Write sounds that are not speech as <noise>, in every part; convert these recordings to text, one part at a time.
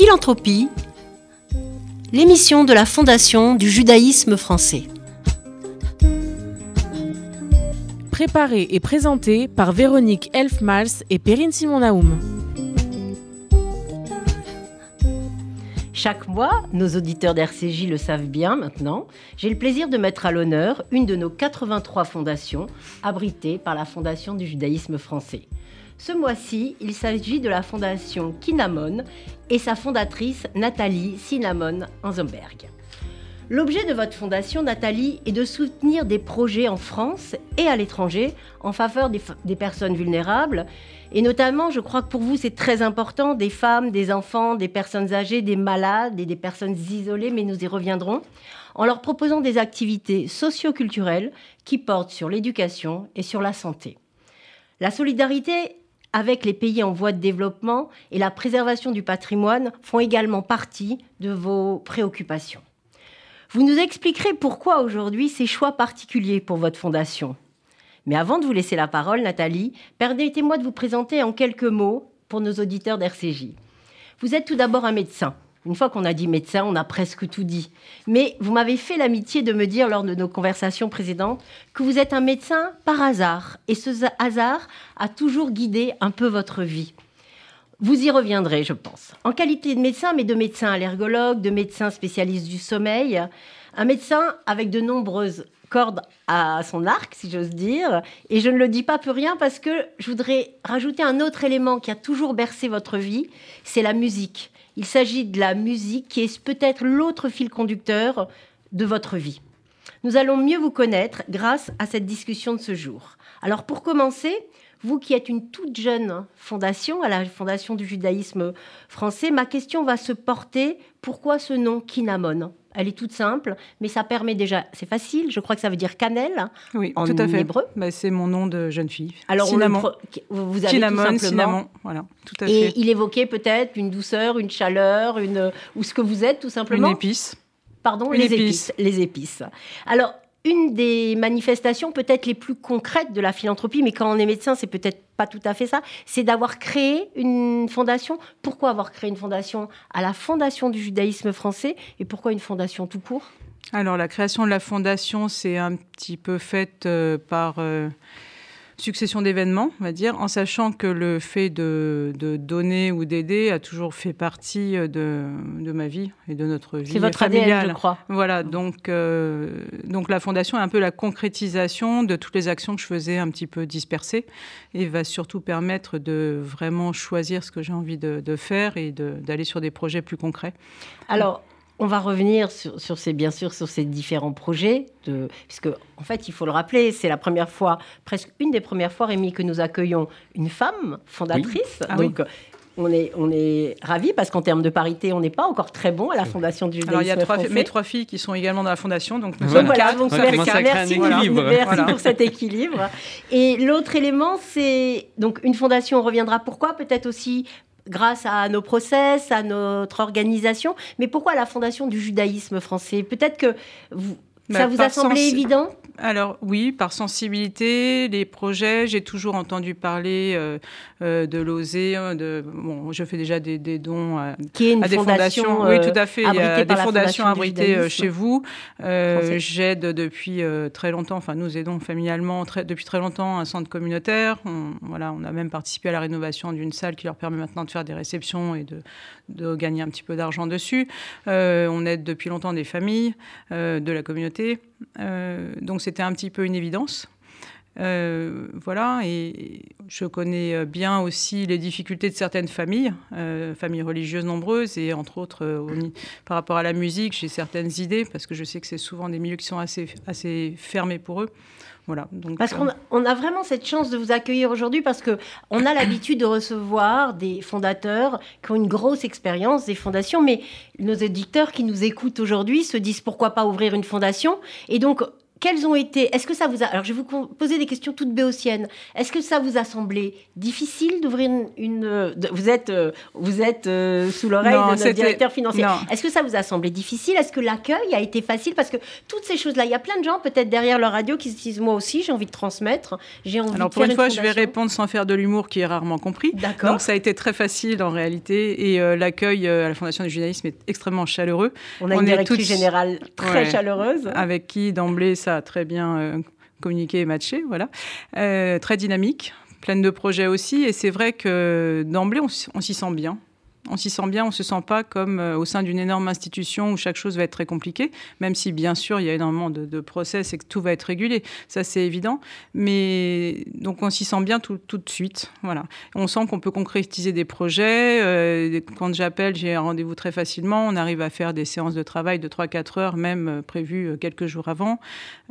Philanthropie, l'émission de la Fondation du judaïsme français. Préparée et présentée par Véronique Elfmals et Perrine Simon-Naoum. Chaque mois, nos auditeurs d'RCJ le savent bien maintenant, j'ai le plaisir de mettre à l'honneur une de nos 83 fondations abritées par la Fondation du judaïsme français. Ce mois-ci, il s'agit de la fondation Kinamon et sa fondatrice Nathalie Cinnamon Anzenberg. L'objet de votre fondation, Nathalie, est de soutenir des projets en France et à l'étranger en faveur des, des, personnes vulnérables. Et notamment, je crois que pour vous, c'est très important, des femmes, des enfants, des personnes âgées, des malades et des personnes isolées, mais nous y reviendrons, en leur proposant des activités socio-culturelles qui portent sur l'éducation et sur la santé. La solidarité avec les pays en voie de développement et la préservation du patrimoine font également partie de vos préoccupations. Vous nous expliquerez pourquoi aujourd'hui ces choix particuliers pour votre fondation. Mais avant de vous laisser la parole, Nathalie, permettez-moi de vous présenter en quelques mots pour nos auditeurs d'RCJ. Vous êtes tout d'abord un médecin. Une fois qu'on a dit médecin, on a presque tout dit. Mais vous m'avez fait l'amitié de me dire lors de nos conversations précédentes que vous êtes un médecin par hasard. Et ce hasard a toujours guidé un peu votre vie. Vous y reviendrez, je pense. En qualité de médecin, mais de médecin allergologue, de médecin spécialiste du sommeil, un médecin avec de nombreuses cordes à son arc, si j'ose dire. Et je ne le dis pas pour rien parce que je voudrais rajouter un autre élément qui a toujours bercé votre vie, c'est la musique. Il s'agit de la musique qui est peut-être l'autre fil conducteur de votre vie. Nous allons mieux vous connaître grâce à cette discussion de ce jour. Alors pour commencer, vous qui êtes une toute jeune fondation, à la Fondation du judaïsme français, ma question va se porter pourquoi ce nom Kinamon? Elle est toute simple, mais ça permet déjà, c'est facile, je crois que ça veut dire cannelle oui, en tout à fait. hébreu. Bah, c'est mon nom de jeune fille. Alors cinnamon. vous avez cinnamon, tout simplement... cinnamon, voilà, tout à Et fait. il évoquait peut-être une douceur, une chaleur, une ou ce que vous êtes tout simplement. Une épice. Pardon, Une les épice. épices, les épices. Alors une des manifestations peut-être les plus concrètes de la philanthropie, mais quand on est médecin, c'est peut-être pas tout à fait ça, c'est d'avoir créé une fondation. Pourquoi avoir créé une fondation? À la Fondation du judaïsme français. Et pourquoi une fondation tout court? Alors, la création de la fondation, c'est un petit peu faite euh, par euh, succession d'événements, on va dire, en sachant que le fait de, de donner ou d'aider a toujours fait partie de, de, ma vie et de notre vie C'est votre familiale. ADN, je crois. Voilà, donc, euh, donc la fondation est un peu la concrétisation de toutes les actions que je faisais un petit peu dispersées et va surtout permettre de vraiment choisir ce que j'ai envie de, de faire et d'aller sur des projets plus concrets. Alors, on va revenir sur, sur, ces, bien sûr, sur ces différents projets, de, puisque, en fait, il faut le rappeler, c'est la première fois, presque une des premières fois, Rémi, que nous accueillons une femme fondatrice. Oui. Ah donc, oui. on est, on est ravis parce qu'en termes de parité, on n'est pas encore très bon à la Fondation du Alors, il y a trois, mes trois filles qui sont également dans la Fondation, donc nous voilà. sommes. Donc, merci, merci, merci Voilà. pour cet équilibre. Et l'autre élément, c'est donc une fondation, on reviendra pourquoi, peut-être aussi grâce à nos process, à notre organisation. Mais pourquoi la fondation du judaïsme français? Peut-être que vous, Bah, ça vous a semblé évident Alors oui, par sensibilité, les projets, j'ai toujours entendu parler euh, euh, de l'OSE, de bon, je fais déjà des, des dons à, Qui est une à des fondation, fondations. euh, oui, tout à fait. Il y a des fondations abritées euh, chez vous. Euh. J'aide depuis euh, très longtemps. Enfin, nous aidons familialement très- depuis très longtemps un centre communautaire. On, voilà, on a même participé à la rénovation d'une salle qui leur permet maintenant de faire des réceptions et de, de gagner un petit peu d'argent dessus. Euh, on aide depuis longtemps des familles euh, de la communauté. Euh, donc c'était un petit peu une évidence. Euh, voilà, et je connais bien aussi les difficultés de certaines familles, euh, familles religieuses nombreuses, et entre autres, par rapport à la musique, j'ai certaines idées, parce que je sais que c'est souvent des milieux qui sont assez, assez fermés pour eux. Voilà, donc, Parce euh, qu'on a, on a vraiment cette chance de vous accueillir aujourd'hui parce que on a l'habitude de recevoir des fondateurs qui ont une grosse expérience des fondations, mais nos éditeurs qui nous écoutent aujourd'hui se disent pourquoi pas ouvrir une fondation. Et donc, quelles ont été Est-ce que ça vous a Alors, je vais vous poser des questions toutes béotiennes. Est-ce que ça vous a semblé difficile d'ouvrir une, Vous êtes, vous êtes sous l'oreille de notre directeur financier. Est-ce que ça vous a semblé difficile? Est-ce que l'accueil a été facile? Parce que toutes ces choses-là, il y a plein de gens peut-être derrière leur radio qui se disent moi aussi j'ai envie de transmettre, j'ai envie. Alors pour une, fois, je vais répondre sans faire de l'humour, qui est rarement compris. D'accord. Donc ça a été très facile en réalité, et l'accueil à la Fondation du journalisme est extrêmement chaleureux. On a une directrice générale très chaleureuse. Avec qui, d'emblée, ça très bien euh, communiqué et matché, voilà. Euh, très dynamique, pleine de projets aussi. Et c'est vrai que d'emblée, on s'y sent bien on s'y sent bien, on se sent pas comme euh, au sein d'une énorme institution où chaque chose va être très compliquée, même si bien sûr il y a énormément de, process et que tout va être régulé, ça c'est évident. Mais donc on s'y sent bien tout, de suite, voilà. On sent qu'on peut concrétiser des projets. Euh, quand j'appelle, j'ai un rendez-vous très facilement. On arrive à faire des séances de travail de 3-4 heures, même euh, prévues quelques jours avant.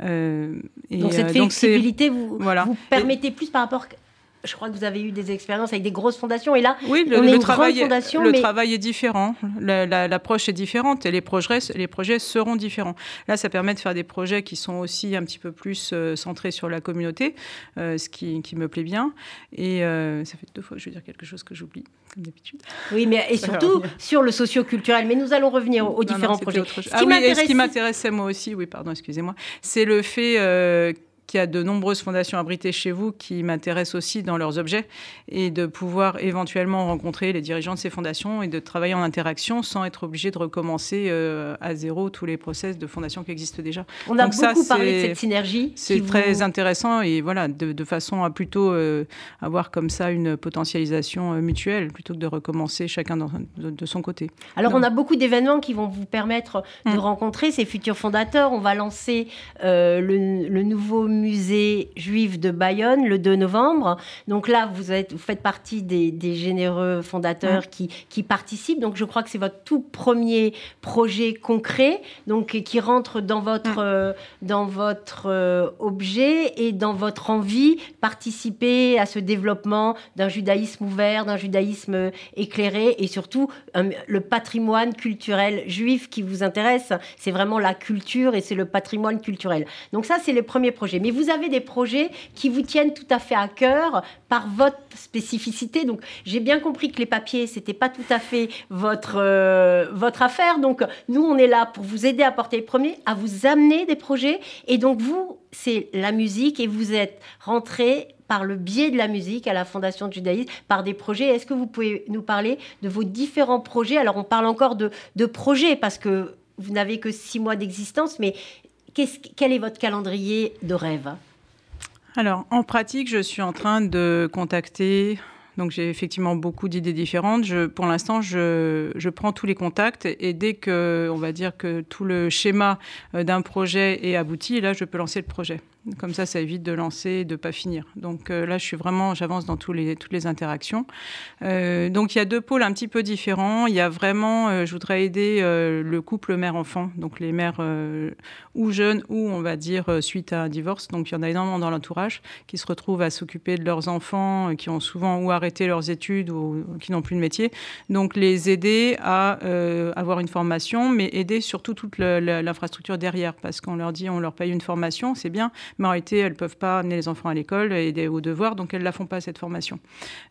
et donc cette flexibilité vous, voilà. vous permettez plus par rapport je crois que vous avez eu des expériences avec des grosses fondations et là, oui, le, le travail, le travail est différent, l'approche est différente et les projets, les projets seront différents. Là, ça permet de faire des projets qui sont aussi un petit peu plus euh, centrés sur la communauté, euh, ce qui, qui, me plaît bien. Et euh, ça fait deux fois que je vais dire quelque chose que j'oublie, comme d'habitude. Oui, mais et surtout sur le socio-culturel. Mais nous allons revenir aux, différents projets. Ce ah oui, ce qui m'intéressait moi aussi, oui, pardon, excusez-moi, c'est le fait qu'il y a de nombreuses fondations abritées chez vous qui m'intéressent aussi dans leurs objets et de pouvoir éventuellement rencontrer les dirigeants de ces fondations et de travailler en interaction sans être obligé de recommencer euh, à zéro tous les process de fondations qui existent déjà. On a beaucoup parlé de cette synergie. C'est très intéressant et voilà, de, façon à plutôt euh, avoir comme ça une potentialisation euh, mutuelle plutôt que de recommencer chacun de, son côté. Alors on a beaucoup d'événements qui vont vous permettre de hum. rencontrer ces futurs fondateurs. On va lancer le, le nouveau musée juif de Bayonne le 2 novembre. Donc là, vous, êtes, vous faites partie des, généreux fondateurs qui, qui, participent. Donc je crois que c'est votre tout premier projet concret, donc qui rentre dans votre, euh, dans votre euh, objet et dans votre envie participer à ce développement d'un judaïsme ouvert, d'un judaïsme éclairé et surtout le patrimoine culturel juif qui vous intéresse. C'est vraiment la culture et c'est le patrimoine culturel. Donc ça, c'est les premiers projets. Mais vous avez des projets qui vous tiennent tout à fait à cœur par votre spécificité. Donc, j'ai bien compris que les papiers, c'était pas tout à fait votre, euh, votre affaire. Donc, nous, on est là pour vous aider à porter les premiers, à vous amener des projets. Et donc, vous, c'est la musique et vous êtes rentré par le biais de la musique à la Fondation judaïsme, par des projets. Est-ce que vous pouvez nous parler de vos différents projets? Alors, on parle encore de, de projets parce que vous n'avez que six mois d'existence, mais quel est votre calendrier de rêve? Alors, en pratique, je suis en train de contacter donc j'ai effectivement beaucoup d'idées différentes. Pour l'instant, je, je, prends tous les contacts et dès que, on va dire que tout le schéma euh, d'un projet est abouti, là, je peux lancer le projet. Comme ça, ça évite de lancer et de pas finir. Donc euh, là, je suis vraiment, j'avance dans tous les, toutes les interactions. Euh, donc il y a deux pôles un petit peu différents. Il y a vraiment, euh, je voudrais aider le couple mère-enfant, donc les mères ou jeunes ou on va dire suite à un divorce. Donc il y en a énormément dans l'entourage qui se retrouvent à s'occuper de leurs enfants, qui ont souvent ou arrêté leurs études ou qui n'ont plus de métier. Donc les aider à avoir une formation, mais aider surtout toute l'infrastructure derrière, parce qu'on leur dit on leur paye une formation, c'est bien mais en réalité, elles ne peuvent pas amener les enfants à l'école et aider aux devoirs, donc elles ne la font pas, cette formation.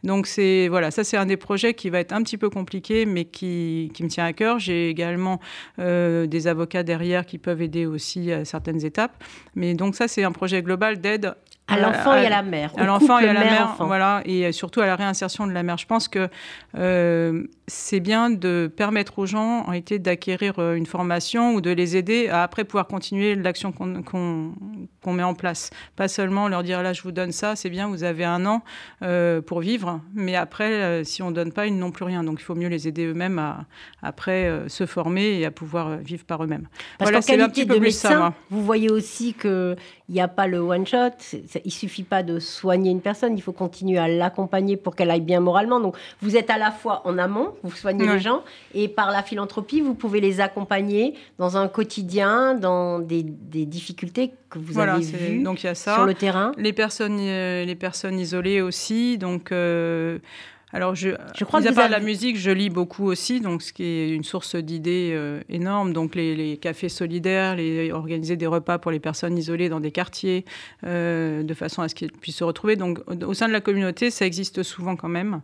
Donc c'est voilà, ça c'est un des projets qui va être un petit peu compliqué, mais qui, qui me tient à cœur. J'ai également euh, des avocats derrière qui peuvent aider aussi à certaines étapes. Mais donc ça, c'est un projet global d'aide à l'enfant et à la mère. À l'enfant et à la mère, voilà, et surtout à la réinsertion de la mère. Je pense que euh, c'est bien de permettre aux gens, en été d'acquérir euh, une formation ou de les aider à après pouvoir continuer l'action qu'on met en place. Pas seulement leur dire là, je vous donne ça, c'est bien, vous avez un an euh, pour vivre, mais après, si on donne pas, ils n'ont plus rien. Donc il faut mieux les aider eux-mêmes à après se former et à pouvoir vivre par eux-mêmes. voilà, c'est un petit peu plus ça. Vous voyez aussi que il n'y a pas le one shot. Il suffit pas de soigner une personne, il faut continuer à l'accompagner pour qu'elle aille bien moralement. Donc vous êtes à la fois en amont, vous soignez les gens, et par la philanthropie, vous pouvez les accompagner dans un quotidien, dans des, difficultés que vous avez vues donc, y a ça. sur le terrain. Les personnes, euh, les personnes isolées aussi. Donc euh, alors, je, je crois que à la musique, je lis beaucoup aussi, donc ce qui est une source d'idées euh, énorme. Donc, les, cafés solidaires, les, organiser des repas pour les personnes isolées dans des quartiers, euh, de façon à ce qu'ils puissent se retrouver. Donc, au, sein de la communauté, ça existe souvent quand même.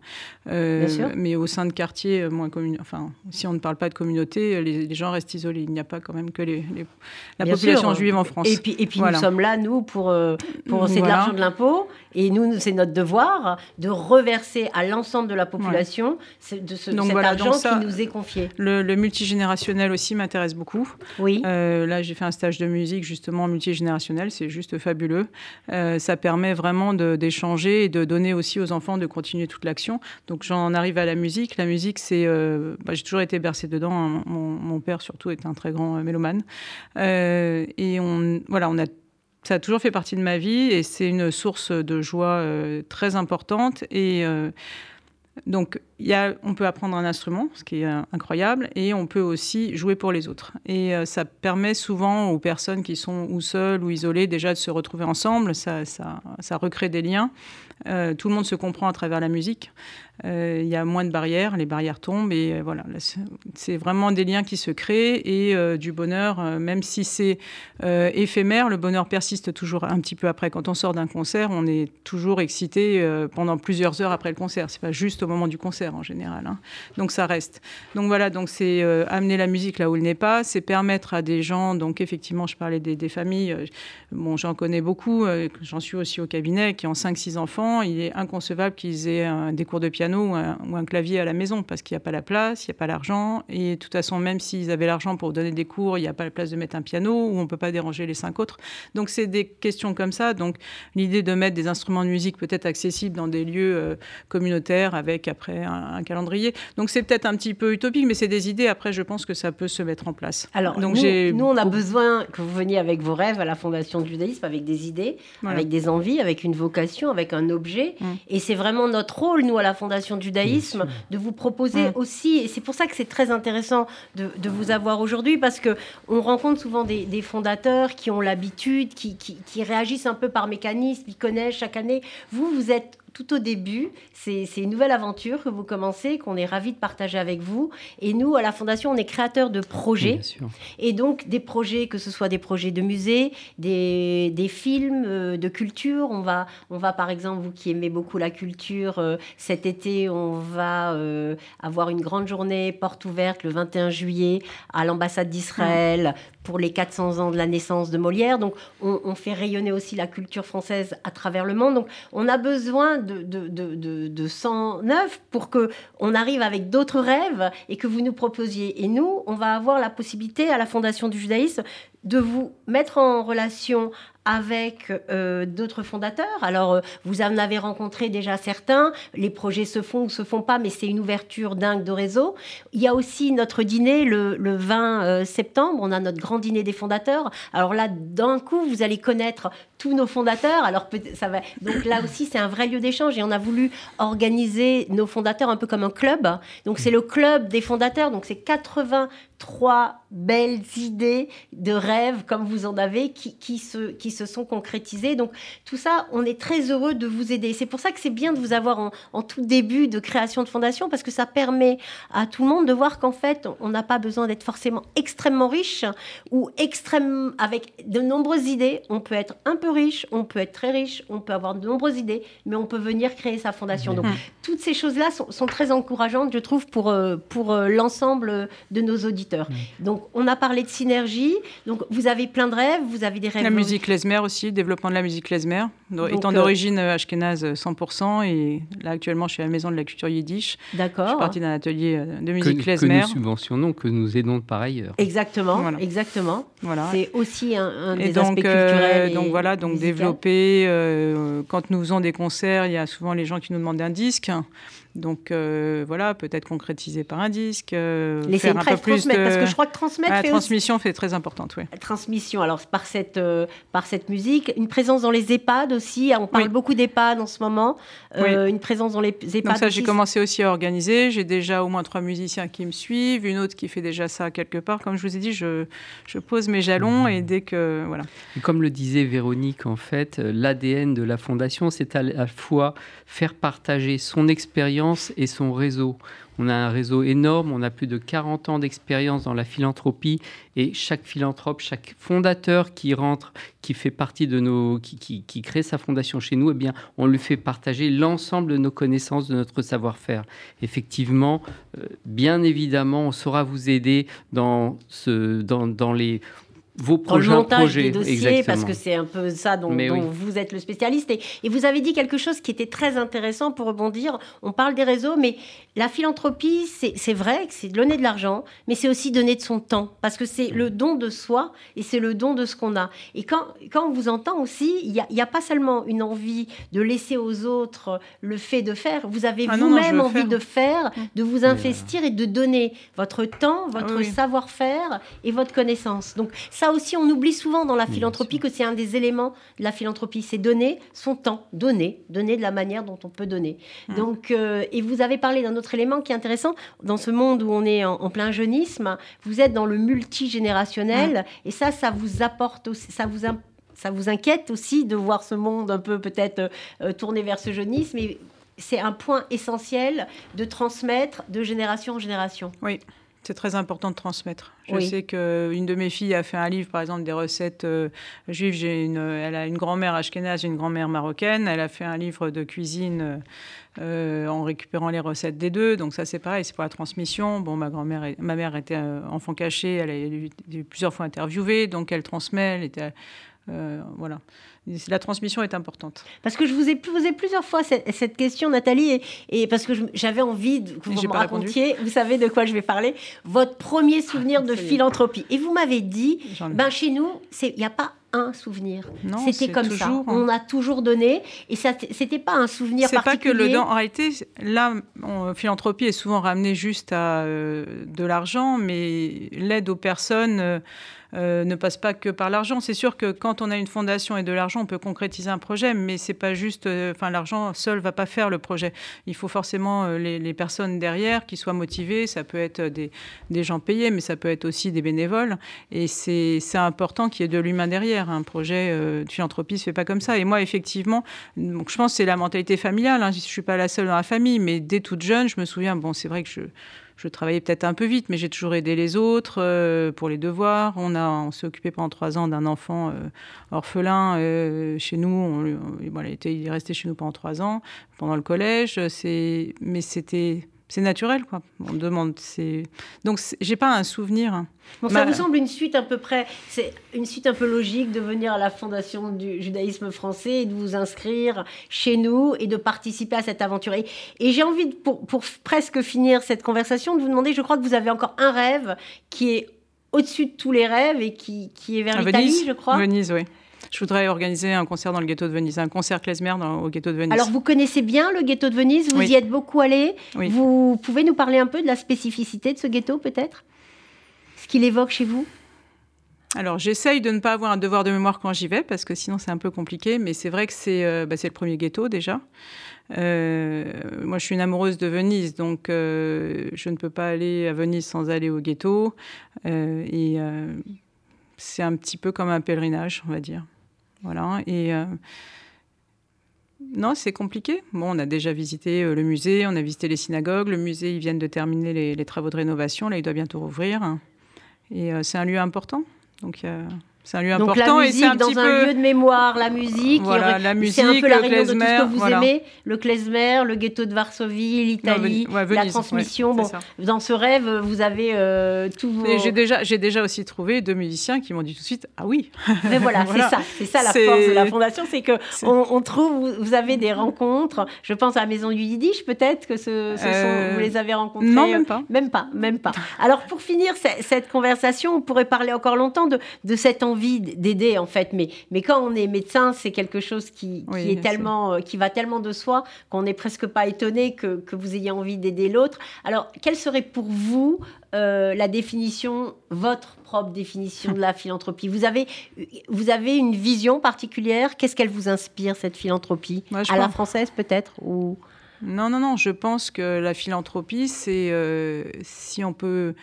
Euh, mais au sein de quartiers moins commun... enfin, si on ne parle pas de communauté, les, gens restent isolés. Il n'y a pas quand même que les, la population juive en France. Et puis, et puis nous sommes là, nous, pour, pour c'est de l'argent de l'impôt, et nous, c'est notre devoir de reverser à l'ensemble de la population de ce, donc, cet argent qui nous est confié. Le, multigénérationnel aussi m'intéresse beaucoup. Oui. Euh, là, j'ai fait un stage de musique justement multigénérationnel, c'est juste fabuleux. Euh, ça permet vraiment d'échanger et de donner aussi aux enfants de continuer toute l'action. Donc j'en arrive à la musique. La musique, c'est, euh, bah, j'ai toujours été bercée dedans. Hein. Mon, père surtout est un très grand mélomane. et on, voilà, on a ça a toujours fait partie de ma vie et c'est une source de joie très importante. Et donc, on peut apprendre un instrument, ce qui est euh, incroyable, et on peut aussi jouer pour les autres. Et euh, ça permet souvent aux personnes qui sont ou seules ou isolées déjà de se retrouver ensemble, ça, ça, ça recrée des liens. Euh, tout le monde se comprend à travers la musique. Euh, il y a moins de barrières, les barrières tombent et euh, voilà, c'est vraiment des liens qui se créent et du bonheur, même si c'est éphémère, le bonheur persiste toujours un petit peu après. Quand on sort d'un concert, on est toujours excité pendant plusieurs heures après le concert. C'est pas juste au moment du concert en général. Hein. Donc ça reste. Donc voilà, donc c'est amener la musique là où elle n'est pas, c'est permettre à des gens. Donc effectivement, je parlais des, des familles. bon, j'en connais beaucoup. J'en suis aussi au cabinet qui ont 5-6 enfants il est inconcevable qu'ils aient des cours de piano ou un, clavier à la maison parce qu'il n'y a pas la place, il n'y a pas l'argent. Et de toute façon, même s'ils avaient l'argent pour donner des cours, il n'y a pas la place de mettre un piano ou on ne peut pas déranger les cinq autres. Donc, c'est des questions comme ça. Donc, l'idée de mettre des instruments de musique peut-être accessibles dans des lieux euh, communautaires avec après un, calendrier. Donc, c'est peut-être un petit peu utopique, mais c'est des idées. Après, je pense que ça peut se mettre en place. Alors, Donc, nous, nous, on a besoin que vous veniez avec vos rêves à la Fondation du judaïsme, avec des idées, avec des envies, avec une vocation, avec un objet. Mm. Et c'est vraiment notre rôle, nous, à la Fondation du judaïsme, de vous proposer mm. aussi, et c'est pour ça que c'est très intéressant de, vous avoir aujourd'hui, parce que on rencontre souvent des, fondateurs qui ont l'habitude, qui, qui, réagissent un peu par mécanisme, qui connaissent chaque année. Vous, vous êtes tout au début. C'est une nouvelle aventure que vous commencez, qu'on est ravis de partager avec vous. Et nous, à la Fondation, on est créateurs de projets. et donc, des projets, que ce soit des projets de musée, des, des films, euh, de culture. On va, on va, par exemple, vous qui aimez beaucoup la culture, euh, cet été, on va euh, avoir une grande journée porte ouverte le 21 juillet à l'ambassade d'Israël pour les 400 ans de la naissance de Molière. Donc, on, fait rayonner aussi la culture française à travers le monde. Donc, on a besoin de, de, de, de, 109 pour que on arrive avec d'autres rêves et que vous nous proposiez. Et nous, on va avoir la possibilité à la Fondation du judaïsme de vous mettre en relation avec euh, d'autres fondateurs. Alors, euh, vous en avez rencontré déjà certains. Les projets se font ou se font pas, mais c'est une ouverture dingue de réseau. Il y a aussi notre dîner le, 20 euh, septembre. On a notre grand dîner des fondateurs. Alors là, d'un coup, vous allez connaître tous nos fondateurs. Alors, ça va. Donc là aussi, c'est un vrai lieu d'échange et on a voulu organiser nos fondateurs un peu comme un club. Donc, c'est le club des fondateurs. Donc, c'est 80 trois belles idées de rêves comme vous en avez qui, qui, se, qui se sont concrétisées. Donc tout ça, on est très heureux de vous aider. C'est pour ça que c'est bien de vous avoir en, en, tout début de création de fondation parce que ça permet à tout le monde de voir qu'en fait, on n'a pas besoin d'être forcément extrêmement riche ou extrême avec de nombreuses idées. On peut être un peu riche, on peut être très riche, on peut avoir de nombreuses idées, mais on peut venir créer sa fondation. Donc toutes ces choses-là sont, sont, très encourageantes, je trouve, pour, euh, pour euh, l'ensemble de nos auditeurs. Mm. Donc, on a parlé de synergie. Donc, vous avez plein de rêves, vous avez des rêves. La musique klezmer aussi, développement de la musique klezmer. étant euh, d'origine euh, ashkénaze 100%, et là, actuellement, je suis à la Maison de la Culture Yiddish. D'accord. Je suis partie d'un atelier euh, de musique klezmer. Que nous subventionnons, que nous aidons par ailleurs. Exactement, exactement. Voilà. C'est aussi un, des aspects culturels. donc, voilà, donc développer. quand nous faisons des concerts, il y a souvent les gens qui nous demandent un disque. Donc euh, voilà, peut-être concrétiser par un disque, euh, faire un peu plus de... parce que je crois que transmettre. la transmission fait très importante, oui. Transmission, alors par cette euh, par cette musique, une présence dans les EHPAD aussi aussi. On parle beaucoup d'EHPAD en ce moment, une présence dans les EHPAD. Donc ça, j'ai commencé aussi à organiser. J'ai déjà au moins trois musiciens qui me suivent, une autre qui fait déjà ça quelque part. Comme je vous ai dit, je, je pose mes jalons et dès que voilà. comme le disait Véronique, en fait, l'ADN de la fondation, c'est à la fois faire partager son expérience et son réseau. On a un réseau énorme, on a plus de 40 ans d'expérience dans la philanthropie et chaque philanthrope, chaque fondateur qui rentre, qui fait partie de nos, qui, qui, crée sa fondation chez nous, eh bien, on lui fait partager l'ensemble de nos connaissances, de notre savoir-faire. Effectivement, euh, bien évidemment, on saura vous aider dans, ce, dans, dans les vos projets, le montage des dossiers, parce que c'est un peu ça dont, vous êtes le spécialiste. Et, vous avez dit quelque chose qui était très intéressant pour rebondir. On parle des réseaux, mais la philanthropie, c'est vrai que c'est donner de l'argent, mais c'est aussi donner de son temps, parce que c'est le don de soi et c'est le don de ce qu'on a. Et quand, quand on vous entend aussi, il n'y a, pas seulement une envie de laisser aux autres le fait de faire, vous avez ah vous-même envie de faire, de vous investir et de donner votre temps, votre savoir-faire et votre connaissance. Donc ça, ça aussi, on oublie souvent dans la philanthropie que c'est un des éléments de la philanthropie, c'est donner son temps, donner, donner de la manière dont on peut donner. Mmh. Donc, euh, et vous avez parlé d'un autre élément qui est intéressant dans ce monde où on est en, plein jeunisme. Vous êtes dans le multigénérationnel mmh. et ça, ça vous apporte aussi, ça vous ça vous inquiète aussi de voir ce monde un peu peut-être euh, tourné vers ce jeunisme et c'est un point essentiel de transmettre de génération en génération. Oui. C'est très important de transmettre. Je sais qu'une de mes filles a fait un livre, par exemple, des recettes euh, juives. J'ai une, elle a une grand-mère ashkénaze, une grand-mère marocaine. Elle a fait un livre de cuisine euh, en récupérant les recettes des deux. Donc ça, c'est pareil, c'est pour la transmission. Bon, ma grand-mère, ma mère était euh, enfant caché. Elle a été plusieurs fois interviewée, donc elle transmet. Elle était, voilà la transmission est importante. Parce que je vous ai posé plusieurs fois cette, question, Nathalie, et, parce que j'avais envie que vous me racontiez, vous savez de quoi je vais parler, votre premier souvenir de philanthropie. Et vous m'avez dit, ben chez nous, il n'y a pas un souvenir. C'était comme ça. Hein. On a toujours donné et ça c'était pas un souvenir. C'est pas que le don. En réalité, là, philanthropie est souvent ramenée juste à euh, de l'argent, mais l'aide aux personnes. Euh, euh, ne passe pas que par l'argent. C'est sûr que quand on a une fondation et de l'argent, on peut concrétiser un projet, mais c'est pas juste. Euh, enfin, l'argent seul va pas faire le projet. Il faut forcément euh, les, personnes derrière qui soient motivées. Ça peut être des, gens payés, mais ça peut être aussi des bénévoles. Et c'est important qu'il y ait de l'humain derrière. Un projet de philanthropie se fait pas comme ça. Et moi, effectivement, donc je pense que c'est la mentalité familiale. Hein. Je suis pas la seule dans la famille, mais dès toute jeune, je me souviens. Bon, c'est vrai que je je travaillais peut-être un peu vite, mais j'ai toujours aidé les autres euh, pour les devoirs. On, on s'est occupé pendant trois ans d'un enfant euh, orphelin euh, chez nous. Il, il est resté chez nous pendant trois ans, pendant le collège. Mais c'était c'est naturel, quoi. On demande. C'est donc j'ai pas un souvenir. Ça vous semble une suite à peu près, c'est une suite un peu logique de venir à la fondation du judaïsme français et de vous inscrire chez nous et de participer à cette aventure. Et, j'ai envie, pour, pour presque finir cette conversation, de vous demander, je crois que vous avez encore un rêve qui est au-dessus de tous les rêves et qui, qui est vers l'Italie, je crois. Venise, oui. Je voudrais organiser un concert dans le ghetto de Venise, un concert klezmer dans, au ghetto de Venise. Alors, vous connaissez bien le ghetto de Venise, vous y êtes beaucoup allé. Vous pouvez nous parler un peu de la spécificité de ce ghetto, peut-être? Ce qu'il évoque chez vous? Alors, j'essaye de ne pas avoir un devoir de mémoire quand j'y vais, parce que sinon c'est un peu compliqué, mais c'est vrai que c'est euh, bah, le premier ghetto déjà. Euh, moi, je suis une amoureuse de Venise, donc euh, je ne peux pas aller à Venise sans aller au ghetto. et c'est un petit peu comme un pèlerinage, on va dire. Voilà. Et euh, non, c'est compliqué. Bon, on a déjà visité euh, le musée, on a visité les synagogues. Le musée, ils viennent de terminer les, travaux de rénovation. Là, il doit bientôt rouvrir. Et euh, c'est un lieu important. Donc, c'est un lieu Donc important la musique, et c'est un dans un lieu de mémoire, la musique, voilà, la musique, c'est un peu la réunion de tout ce que vous aimez, le klezmer, le ghetto de Varsovie, l'Italie, la transmission. bon, dans ce rêve, vous avez euh, tout vos... J'ai déjà, j'ai déjà aussi trouvé deux musiciens qui m'ont dit tout de suite, ah oui. <laughs> Mais voilà, <laughs> c'est ça, c'est ça la force de la fondation, c'est que on, on, trouve, vous avez des rencontres. Je pense à la Maison du Yiddish, peut-être que ce, ce sont, vous les avez rencontrés. Non, même pas. Même pas, même pas. Alors pour finir cette, cette conversation, on pourrait parler encore longtemps de, de cette envie envie d'aider en fait, mais, mais quand on est médecin, c'est quelque chose qui, est tellement, qui va tellement de soi qu'on n'est presque pas étonné que, que vous ayez envie d'aider l'autre. Alors, quelle serait pour vous la définition, votre propre définition de la <laughs> philanthropie? Vous avez, vous avez une vision particulière? Qu'est-ce qu'elle vous inspire, cette philanthropie? À la française peut-être ou... Non, non, non. Je pense que la philanthropie, c'est euh, si on peut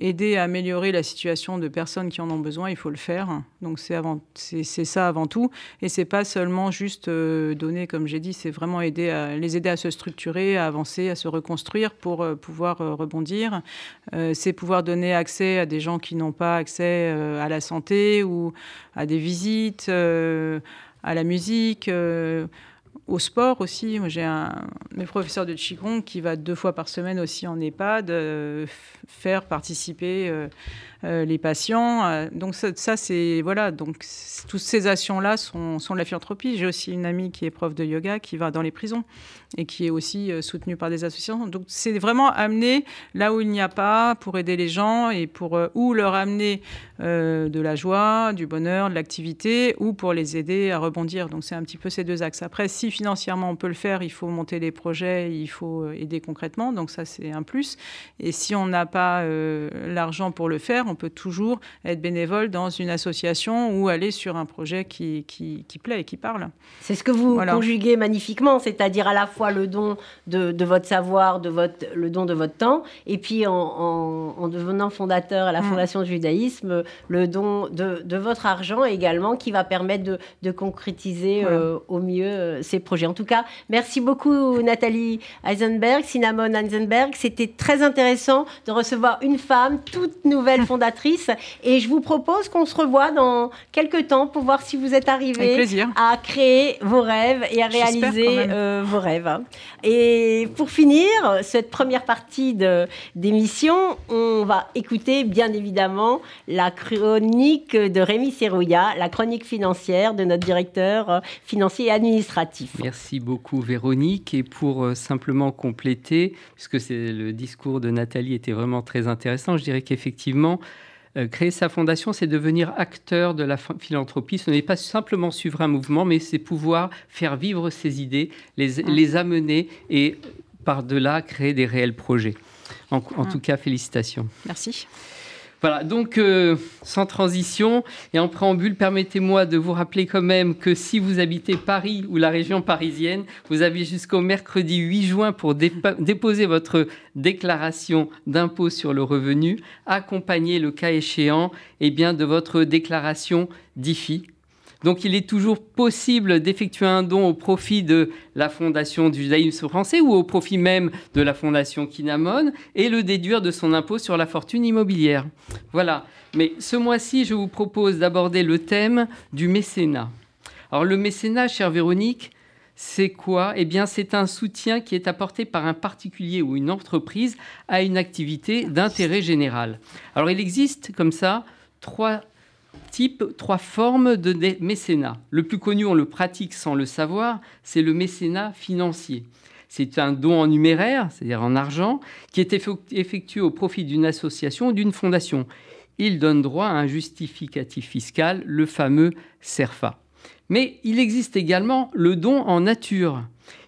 aider à améliorer la situation de personnes qui en ont besoin, il faut le faire. Donc c'est ça avant tout, et c'est pas seulement juste euh, donner, comme j'ai dit, c'est vraiment aider à les aider à se structurer, à avancer, à se reconstruire pour euh, pouvoir rebondir. c'est pouvoir donner accès à des gens qui n'ont pas accès à la santé ou à des visites, à la musique au sport aussi. J'ai un mes professeurs de Qigong qui va deux fois par semaine aussi en EHPAD euh, faire participer euh, euh, les patients. donc ça, c'est voilà. Donc toutes ces actions-là sont, sont de la philanthropie. J'ai aussi une amie qui est prof de yoga qui va dans les prisons et qui est aussi soutenue par des associations. Donc c'est vraiment amener là où il n'y a pas pour aider les gens et pour ou leur amener de la joie, du bonheur, de l'activité ou pour les aider à rebondir. Donc c'est un petit peu ces deux axes. Après, si financièrement on peut le faire, il faut monter les projets, il faut euh, aider concrètement. Donc ça, c'est un plus. Et si on n'a pas euh, l'argent pour le faire, on peut toujours être bénévole dans une association ou aller sur un projet qui, qui, plaît et qui parle. C'est ce que vous conjuguez magnifiquement, c'est-à-dire à la fois le don de, de, votre savoir, de votre, le don de votre temps, et puis en, en, devenant fondateur à la mm. Fondation du judaïsme, le don de, de, votre argent également qui va permettre de, de concrétiser euh, au mieux ces projets. En tout cas, merci beaucoup Nathalie Eisenberg, Cinnamon Eisenberg. C'était très intéressant de recevoir une femme, toute nouvelle <laughs> fondatrice. Et je vous propose qu'on se revoie dans quelques temps pour voir si vous êtes arrivé à créer vos rêves et à réaliser euh, vos rêves. Et pour finir cette première partie d'émission, on va écouter bien évidemment la chronique de Rémi Serrouilla, la chronique financière de notre directeur euh, financier et administratif. Merci beaucoup Véronique. Et pour euh, simplement compléter, puisque c'est le discours de Nathalie était vraiment très intéressant, je dirais qu'effectivement, euh, créer sa fondation, c'est devenir acteur de la philanthropie. Ce n'est pas simplement suivre un mouvement, mais c'est pouvoir faire vivre ses idées, les, les amener et par-delà créer des réels projets. En, en tout cas, félicitations. Merci. Voilà, donc euh, sans transition et en préambule, permettez-moi de vous rappeler quand même que si vous habitez Paris ou la région parisienne, vous avez jusqu'au mercredi 8 juin pour déposer votre déclaration d'impôt sur le revenu, accompagné le cas échéant eh bien, de votre déclaration d'IFI donc il est toujours possible d'effectuer un don au profit de la Fondation du judaïsme français ou au profit même de la Fondation Kinamon et le déduire de son impôt sur la fortune immobilière. Voilà. Mais ce mois-ci, je vous propose d'aborder le thème du mécénat. Alors le mécénat, chère Véronique, c'est quoi? Eh bien, c'est un soutien qui est apporté par un particulier ou une entreprise à une activité d'intérêt général. Alors, il existe comme ça trois type, trois formes de mécénat. Le plus connu, on le pratique sans le savoir, c'est le mécénat financier. C'est un don en numéraire, c'est-à-dire en argent, qui est effectué au profit d'une association ou d'une fondation. Il donne droit à un justificatif fiscal, le fameux CERFA. Mais il existe également le don en nature.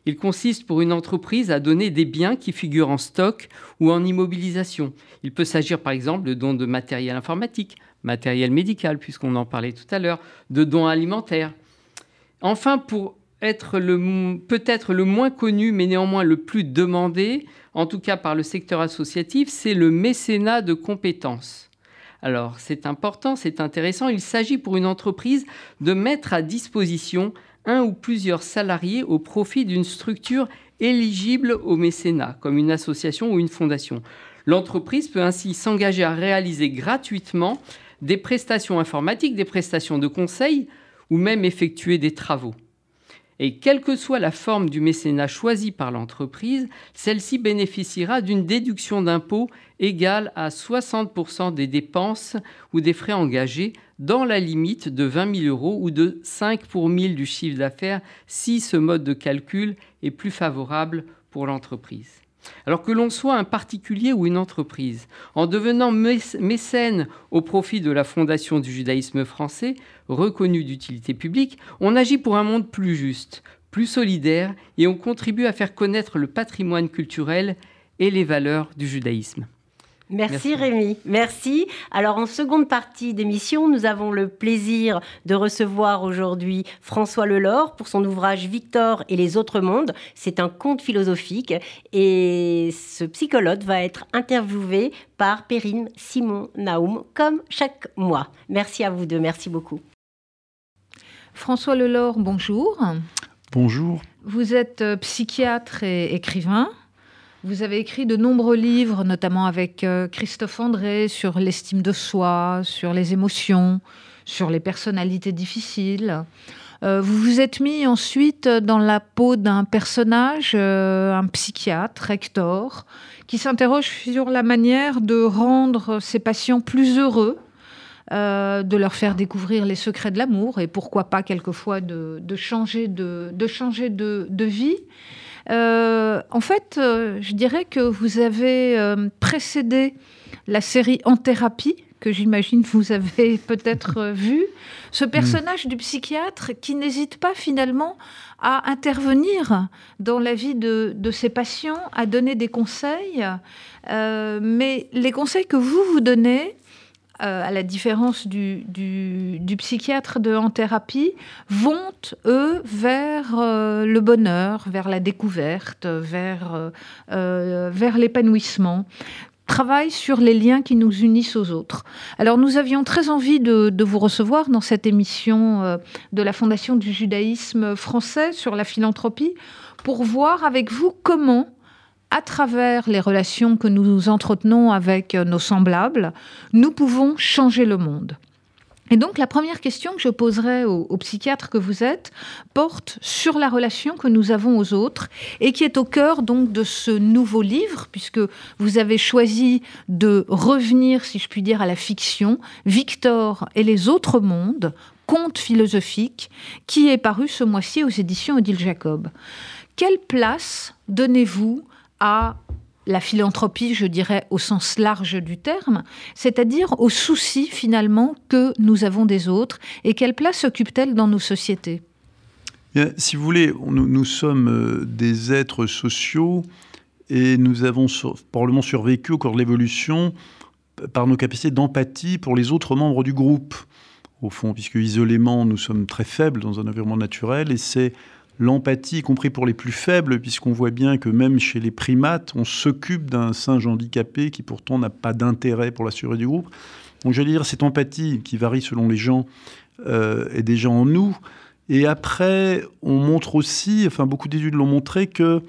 Il consiste pour une entreprise à donner des biens qui figurent en stock ou en immobilisation. Il peut s'agir par exemple de dons de matériel informatique, matériel médical, puisqu'on en parlait tout à l'heure, de dons alimentaires. Enfin, pour être peut-être le moins connu, mais néanmoins le plus demandé, en tout cas par le secteur associatif, c'est le mécénat de compétences. Alors, c'est important, c'est intéressant. Il s'agit pour une entreprise de mettre à disposition un ou plusieurs salariés au profit d'une structure éligible au mécénat, comme une association ou une fondation. L'entreprise peut ainsi s'engager à réaliser gratuitement des prestations informatiques, des prestations de conseil ou même effectuer des travaux. Et quelle que soit la forme du mécénat choisi par l'entreprise, celle-ci bénéficiera d'une déduction d'impôt égale à 60% des dépenses ou des frais engagés dans la limite de 20 000 euros ou de 5 pour 1000 du chiffre d'affaires si ce mode de calcul est plus favorable pour l'entreprise. Alors que l'on soit un particulier ou une entreprise, en devenant mécène au profit de la fondation du judaïsme français, reconnue d'utilité publique, on agit pour un monde plus juste, plus solidaire et on contribue à faire connaître le patrimoine culturel et les valeurs du judaïsme. Merci, Rémi, merci. Alors en seconde partie d'émission, nous avons le plaisir de recevoir aujourd'hui François Lelore pour son ouvrage Victor et les autres mondes. C'est un conte philosophique et ce psychologue va être interviewé par Perrine Simon Naoum comme chaque mois. Merci à vous deux, merci beaucoup. François Lelore, bonjour. Bonjour. Vous êtes euh, psychiatre et écrivain. Vous avez écrit de nombreux livres, notamment avec euh, Christophe André, sur l'estime de soi, sur les émotions, sur les personnalités difficiles. Euh, vous vous êtes mis ensuite dans la peau d'un personnage, euh, un psychiatre, Hector, qui s'interroge sur la manière de rendre ses patients plus heureux, de leur faire découvrir les secrets de l'amour et pourquoi pas quelquefois de, changer, de, vie. Euh, en fait, euh, je dirais que vous avez euh, précédé la série En thérapie, que j'imagine vous avez <laughs> peut-être vu, ce personnage du psychiatre qui n'hésite pas finalement à intervenir dans la vie de, de ses patients, à donner des conseils. mais les conseils que vous vous donnez, euh, à la différence du, psychiatre de en thérapie, vont, eux, vers euh, le bonheur, vers la découverte, vers, euh, vers l'épanouissement travaillent sur les liens qui nous unissent aux autres. Alors nous avions très envie de, de vous recevoir dans cette émission de la Fondation du judaïsme français sur la philanthropie pour voir avec vous comment à travers les relations que nous entretenons avec nos semblables, nous pouvons changer le monde. Et donc la première question que je poserai au, psychiatre que vous êtes porte sur la relation que nous avons aux autres et qui est au cœur donc de ce nouveau livre puisque vous avez choisi de revenir, si je puis dire, à la fiction, Victor et les autres mondes, conte philosophique, qui est paru ce mois-ci aux éditions Odile Jacob. Quelle place donnez-vous à la philanthropie, je dirais, au sens large du terme, c'est-à-dire au souci finalement que nous avons des autres et quelle place occupe-t-elle dans nos sociétés? Si vous voulez, nous, sommes euh, des êtres sociaux et nous avons probablement survécu au cours de l'évolution par nos capacités d'empathie pour les autres membres du groupe, au fond, puisque isolément, nous sommes très faibles dans un environnement naturel et c'est l'empathie, y compris pour les plus faibles, puisqu'on voit bien que même chez les primates, on s'occupe d'un singe handicapé qui pourtant n'a pas d'intérêt pour la survie du groupe. Donc veux dire, cette empathie qui varie selon les gens euh, est déjà en nous. Et après, on montre aussi, enfin beaucoup d'études l'ont montré, que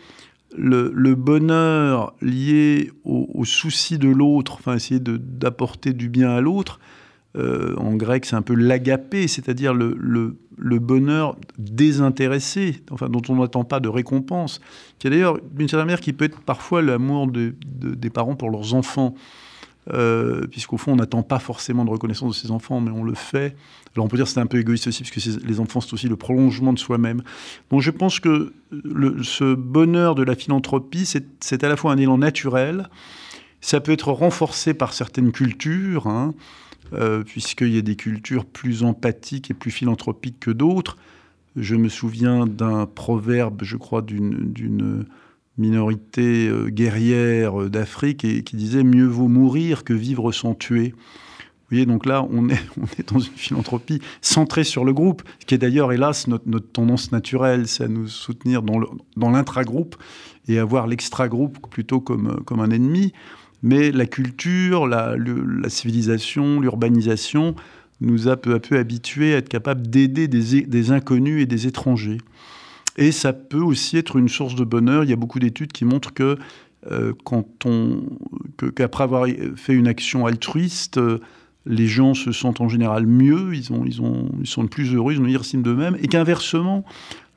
le, bonheur lié au, souci de l'autre, enfin essayer d'apporter du bien à l'autre, euh, en grec, c'est un peu l'agapé, c'est-à-dire le, bonheur désintéressé, enfin, dont on n'attend pas de récompense, qui est d'ailleurs, d'une certaine manière, qui peut être parfois l'amour de, des parents pour leurs enfants. Euh, puisqu'au fond, on n'attend pas forcément de reconnaissance de ses enfants, mais on le fait. Alors on peut dire que c'est un peu égoïste aussi, puisque les enfants, c'est aussi le prolongement de soi-même. Donc je pense que ce bonheur de la philanthropie, c'est à la fois un élan naturel, ça peut être renforcé par certaines cultures, hein, euh, puisqu'il y a des cultures plus empathiques et plus philanthropiques que d'autres. Je me souviens d'un proverbe, je crois, d'une minorité euh, guerrière d'Afrique et qui disait mieux vaut mourir que vivre sans tuer. Vous voyez, donc là, <laughs> on est, dans une philanthropie centrée sur le groupe, ce qui est d'ailleurs, hélas, notre, tendance naturelle, c'est à nous soutenir dans l'intragroupe et à voir l'extragroupe plutôt comme un ennemi mais la culture, la, civilisation, l'urbanisation nous a peu à peu habitués à être capables d'aider des, inconnus et des étrangers. Et ça peut aussi être une source de bonheur. Il y a beaucoup d'études qui montrent que euh, qu'après avoir fait une action altruiste, euh, les gens se sentent en général mieux, ils, ont, ils, ont, ils sont plus heureux, ils ont une estime d'eux-mêmes, et qu'inversement,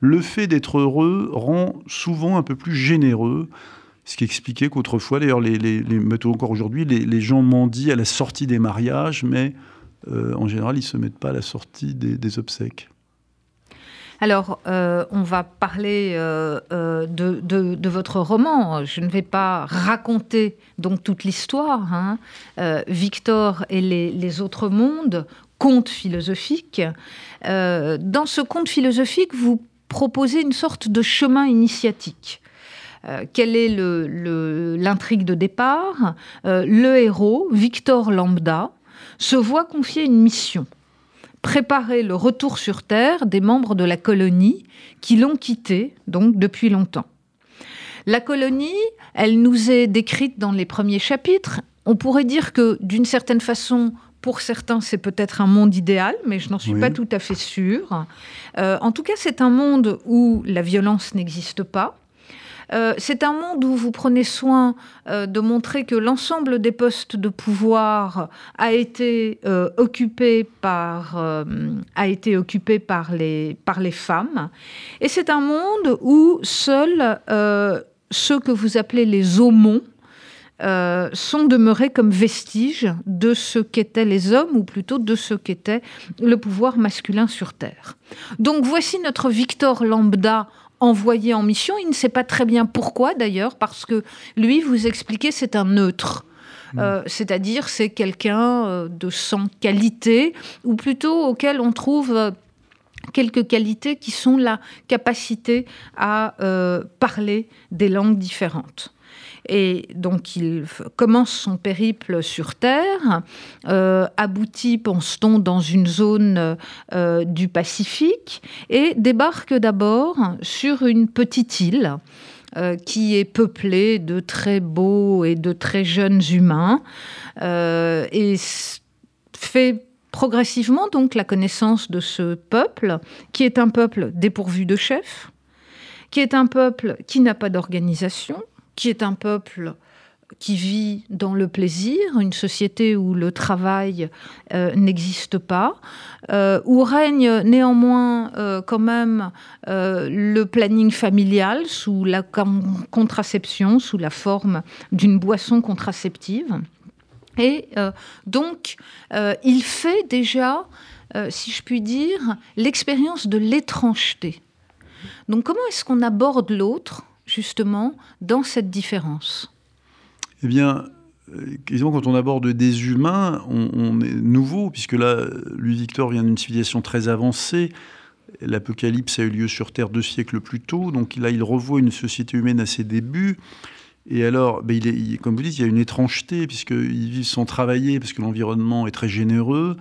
le fait d'être heureux rend souvent un peu plus généreux. Ce qui expliquait qu'autrefois, d'ailleurs, les, les, encore aujourd'hui, les, gens mendient à la sortie des mariages, mais euh, en général, ils ne se mettent pas à la sortie des, obsèques. Alors, euh, on va parler euh, de, votre roman. Je ne vais pas raconter donc toute l'histoire. Hein. Victor et les, autres mondes, conte philosophique. dans ce conte philosophique, vous proposez une sorte de chemin initiatique. Quelle est l'intrigue de départ Le héros, Victor Lambda, se voit confier une mission préparer le retour sur Terre des membres de la colonie qui l'ont quitté, donc depuis longtemps. La colonie, elle nous est décrite dans les premiers chapitres. On pourrait dire que d'une certaine façon, pour certains, c'est peut-être un monde idéal, mais je n'en suis pas tout à fait sûre. Euh, en tout cas, c'est un monde où la violence n'existe pas, euh, c'est un monde où vous prenez soin euh, de montrer que l'ensemble des postes de pouvoir a été euh, occupé par a été occupé par les par les femmes, et c'est un monde où seuls ceux que vous appelez les aumons sont demeurés comme vestiges de ce qu'étaient les hommes, ou plutôt de ce qu'était le pouvoir masculin sur Terre. Donc voici notre Victor lambda envoyé en mission. Il ne sait pas très bien pourquoi d'ailleurs, parce que lui, vous expliquez, c'est un neutre. Hmm. Euh, c'est-à-dire c'est quelqu'un euh, de sans qualité, ou plutôt auquel on trouve euh, quelques qualités qui sont la capacité à parler des langues différentes. Et donc il commence son périple sur Terre, euh, aboutit, pense-t-on, dans une zone euh, du Pacifique et débarque d'abord sur une petite île. Euh, qui est peuplée de très beaux et de très jeunes humains et fait progressivement donc la connaissance de ce peuple qui est un peuple dépourvu de chef, qui est un peuple qui n'a pas d'organisation, qui est un peuple qui vit dans le plaisir, une société où le travail euh, n'existe pas, euh, où règne néanmoins euh, quand même le planning familial sous la contraception, sous la forme d'une boisson contraceptive. Et donc, il fait déjà, si je puis dire, l'expérience de l'étrangeté. Donc comment est-ce qu'on aborde l'autre? Justement dans cette différence Eh bien, euh, quand on aborde des humains, on, est nouveau, puisque là, lui, Victor, vient d'une civilisation très avancée. L'Apocalypse a eu lieu sur Terre deux siècles plus tôt, donc là, il revoit une société humaine à ses débuts. Et alors, ben, comme vous dites, il y a une étrangeté, puisqu'ils vivent sans travailler, parce que l'environnement est très généreux.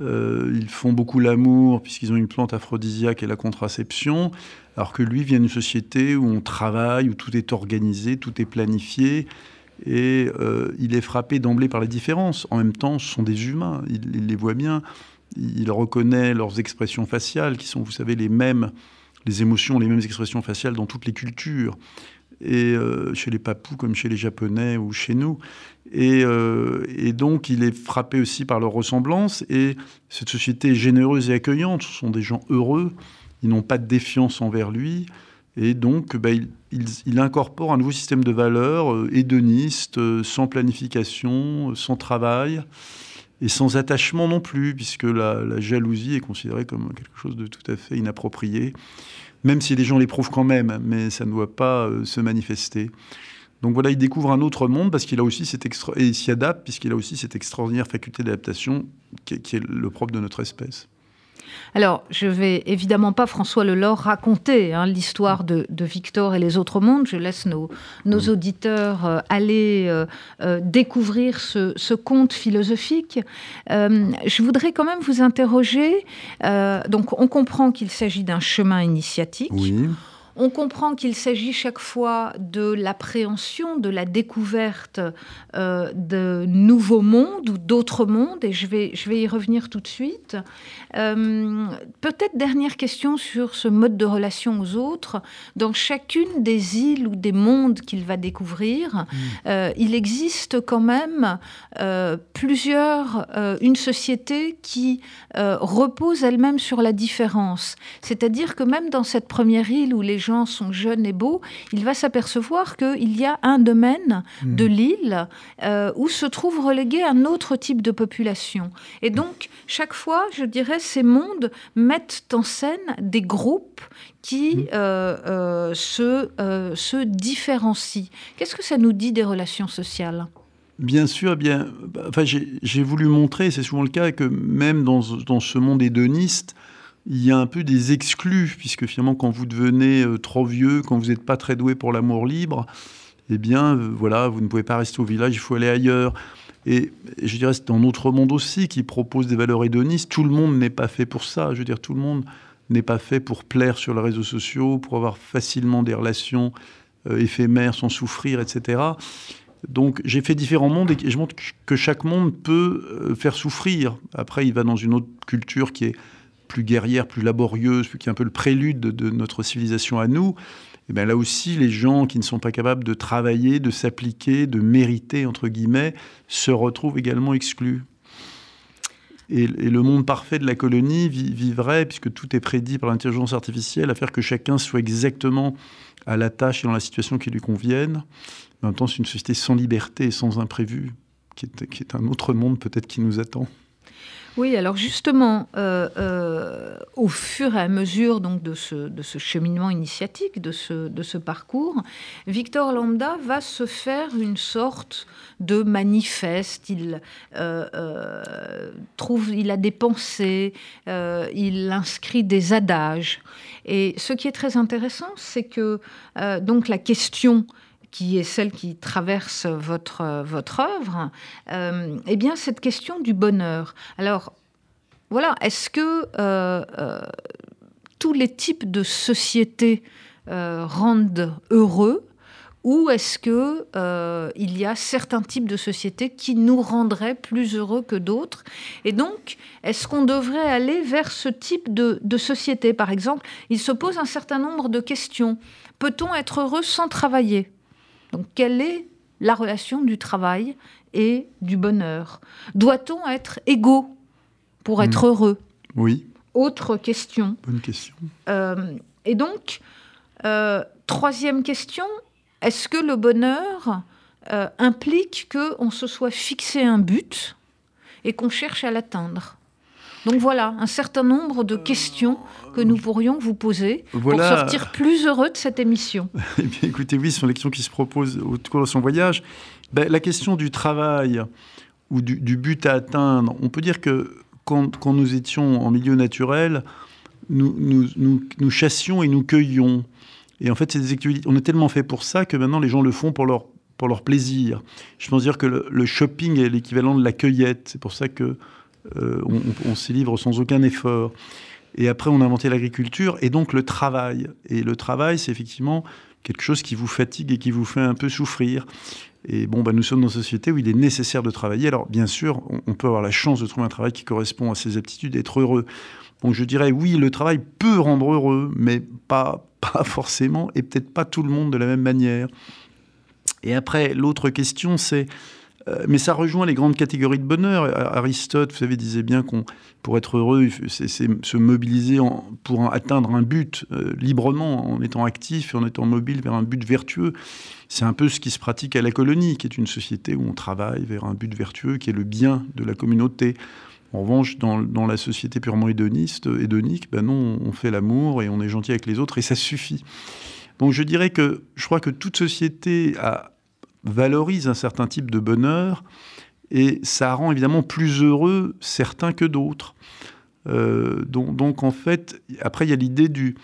Euh, ils font beaucoup l'amour, puisqu'ils ont une plante aphrodisiaque et la contraception alors que lui vient d'une société où on travaille, où tout est organisé, tout est planifié, et euh, il est frappé d'emblée par les différences. En même temps, ce sont des humains, il, les voit bien, il reconnaît leurs expressions faciales, qui sont, vous savez, les mêmes, les émotions, les mêmes expressions faciales dans toutes les cultures, et euh, chez les Papous comme chez les Japonais ou chez nous. Et, euh, et, donc, il est frappé aussi par leur ressemblance. Et cette société est généreuse et accueillante. Ce sont des gens heureux ils n'ont pas de défiance envers lui. Et donc, bah, il, incorpore un nouveau système de valeurs euh, hédoniste, euh, sans planification, sans travail et sans attachement non plus, puisque la, jalousie est considérée comme quelque chose de tout à fait inapproprié, même si les gens l'éprouvent quand même, mais ça ne doit pas se manifester. Donc voilà, il découvre un autre monde parce qu'il a aussi cette et il s'y adapte puisqu'il a aussi cette extraordinaire faculté d'adaptation qui, est le propre de notre espèce. Alors, je vais évidemment pas, François Lelore, raconter hein, l'histoire de, Victor et les autres mondes. Je laisse nos, mm. auditeurs euh, aller euh, euh, découvrir ce, conte philosophique. je voudrais quand même vous interroger. donc, on comprend qu'il s'agit d'un chemin initiatique. Oui. On comprend qu'il s'agit chaque fois de l'appréhension, de la découverte euh, de nouveaux mondes ou d'autres mondes, et je vais, je vais y revenir tout de suite. Euh, peut-être dernière question sur ce mode de relation aux autres. Dans chacune des îles ou des mondes qu'il va découvrir, mm. euh, il existe quand même plusieurs, une société qui repose elle-même sur la différence. C'est-à-dire que même dans cette première île où les gens sont jeunes et beaux, il va s'apercevoir qu'il y a un domaine Hmm. de l'île euh, où se trouve relégué un autre type de population. Et donc, chaque fois, je dirais, ces mondes mettent en scène des groupes qui Hmm. euh, euh, se, euh, se différencient. Qu'est-ce que ça nous dit des relations sociales? Bien sûr, eh bien, bah, enfin, j'ai j'ai voulu montrer, c'est souvent le cas, que même dans, dans ce monde hédoniste, il y a un peu des exclus, puisque finalement, quand vous devenez euh, trop vieux, quand vous n'êtes pas très doué pour l'amour libre, eh bien, euh, voilà, vous ne pouvez pas rester au village, il faut aller ailleurs. Et, je dirais, c'est dans notre monde aussi qui propose des valeurs hédonistes. Tout le monde n'est pas fait pour ça. Je veux dire, tout le monde n'est pas fait pour plaire sur les réseaux sociaux, pour avoir facilement des relations euh, éphémères sans souffrir, etc. Donc j'ai fait différents mondes et je montre que chaque monde peut faire souffrir. Après, il va dans une autre culture qui est plus guerrière, plus laborieuse, qui est un peu le prélude de, notre civilisation à nous. Et bien là aussi, les gens qui ne sont pas capables de travailler, de s'appliquer, de mériter, entre guillemets, se retrouvent également exclus. Et, le monde parfait de la colonie vi- vivrait, puisque tout est prédit par l'intelligence artificielle, à faire que chacun soit exactement à la tâche et dans la situation qui lui convienne. En même temps, c'est une société sans liberté et sans imprévu, qui est un autre monde peut-être qui nous attend. Oui, alors justement, euh, euh, au fur et à mesure donc, de, ce, cheminement initiatique, de ce, parcours, Victor Lambda va se faire une sorte de manifeste. Il, euh, il a des pensées, il inscrit des adages. Et ce qui est très intéressant, c'est que donc la question qui est celle qui traverse votre, votre œuvre, euh, eh bien, cette question du bonheur. Alors, voilà, est-ce que euh, euh, tous les types de sociétés euh, rendent heureux ou est-ce que euh, il y a certains types de sociétés qui nous rendraient plus heureux que d'autres? Et donc, est-ce qu'on devrait aller vers ce type de société? Par exemple, il se pose un certain nombre de questions. Peut-on être heureux sans travailler? Donc, quelle est la relation du travail et du bonheur? Doit-on être égaux pour être heureux? Oui, Autre question. bonne question. Euh, et donc, euh, troisième question, est-ce que le bonheur euh, implique qu'on se soit fixé un but et qu'on cherche à l'atteindre? Donc voilà, un certain nombre de questions que nous pourrions vous poser Voilà. pour sortir plus heureux de cette émission. <laughs> Eh bien, écoutez, oui, ce sont les questions qui se proposent au cours de son voyage. Ben, la question du travail ou du, du but à atteindre, on peut dire que quand, quand nous étions en milieu naturel, nous, nous, nous, nous chassions et nous cueillions. Et en fait, c'est des activités, on est tellement fait pour ça que maintenant les gens le font pour leur, pour leur plaisir. Je pense dire que le, le shopping est l'équivalent de la cueillette. C'est pour ça que euh, on, s'y livre sans aucun effort. Et après, on a inventé l'agriculture et donc le travail. Et le travail, c'est effectivement quelque chose qui vous fatigue et qui vous fait un peu souffrir. Et bon, bah, nous sommes dans une société où il est nécessaire de travailler. Alors, bien sûr, on, on peut avoir la chance de trouver un travail qui correspond à ses aptitudes, d'être heureux. Donc, je dirais, oui, le travail peut rendre heureux, mais pas, <laughs> pas forcément, et peut-être pas tout le monde de la même manière. Et après, l'autre question, c'est mais ça rejoint les grandes catégories de bonheur. Aristote, vous savez, disait bien qu'on, pour être heureux, c'est se mobiliser en- pour atteindre un but euh, librement, en étant actif en étant mobile vers un but vertueux. C'est un peu ce qui se pratique à la colonie, qui est une société où on travaille vers un but vertueux, qui est le bien de la communauté. En revanche, dans, la société purement hédoniste, hédonique, ben non, on fait l'amour et on est gentil avec les autres et ça suffit. Donc je dirais que je crois que toute société a, valorise un certain type de bonheur et ça rend évidemment plus heureux certains que d'autres. Euh, donc, en fait, après il y a l'idée du,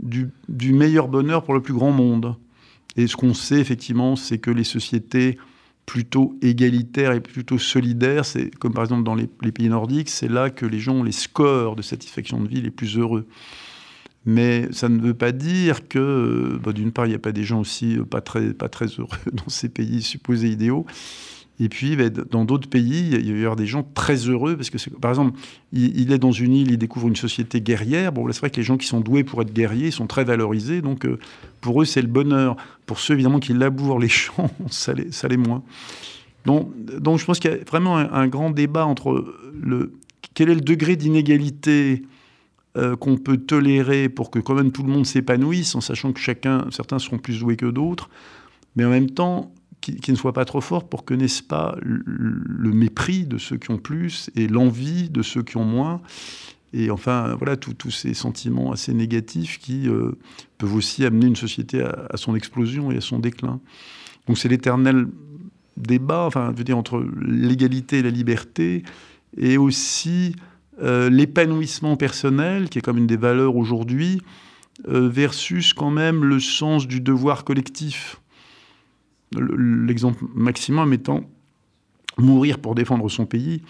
du, du meilleur bonheur pour le plus grand monde. Et ce qu'on sait effectivement, c'est que les sociétés plutôt égalitaires et plutôt solidaires, c'est comme par exemple dans les, les pays nordiques, c'est là que les gens ont les scores de satisfaction de vie les plus heureux. Mais ça ne veut pas dire que, bah, d'une part, il n'y a pas des gens aussi euh, pas très, pas très heureux <laughs> dans ces pays supposés idéaux. Et puis, bah, dans d'autres pays, il va y avoir des gens très heureux parce que, par exemple, il, est dans une île, il découvre une société guerrière. Bon, c'est vrai que les gens qui sont doués pour être guerriers sont très valorisés. Donc, euh, pour eux, c'est le bonheur. Pour ceux, évidemment, qui labourent les champs, <laughs> ça l'est moins. Donc, donc, je pense qu'il y a vraiment un, un grand débat entre le, quel est le degré d'inégalité euh, qu'on peut tolérer pour que quand même tout le monde s'épanouisse, en sachant que chacun, certains seront plus doués que d'autres, mais en même temps qui, ne soit pas trop fort pour que n'est-ce pas le, mépris de ceux qui ont plus et l'envie de ceux qui ont moins. Et enfin, voilà, tous ces sentiments assez négatifs qui euh, peuvent aussi amener une société à, à, son explosion et à son déclin. Donc c'est l'éternel débat, enfin, je veux dire, entre l'égalité et la liberté, et aussi euh, l'épanouissement personnel, qui est comme une des valeurs aujourd'hui, euh, versus quand même le sens du devoir collectif. L'exemple maximum étant mourir pour défendre son pays.